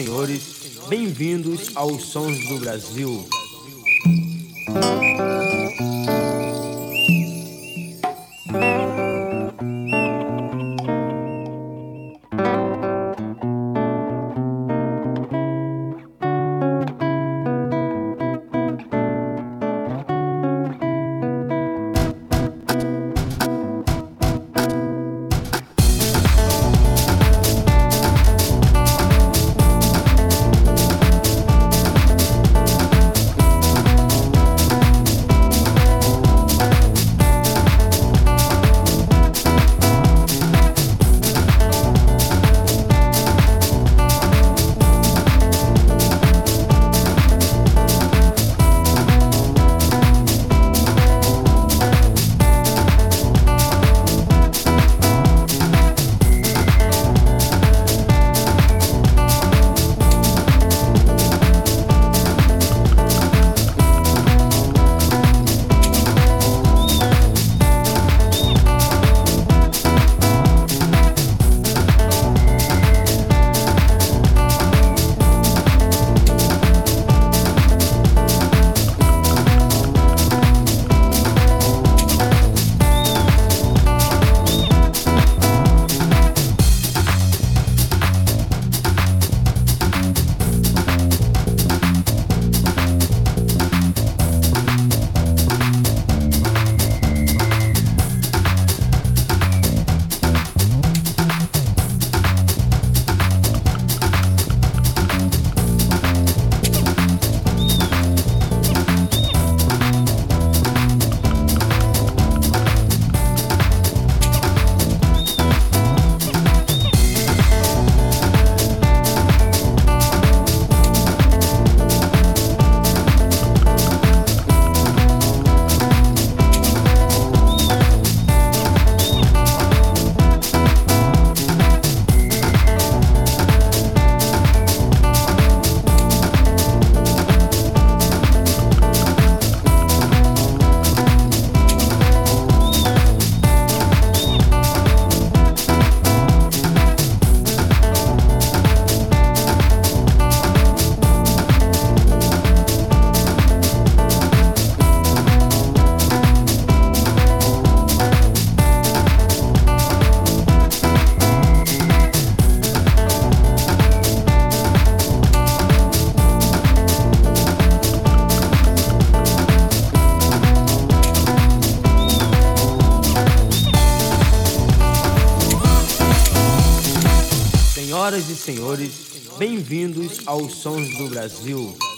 senhores, bem-vindos aos Sons do Brasil. Aos Sons do Brasil.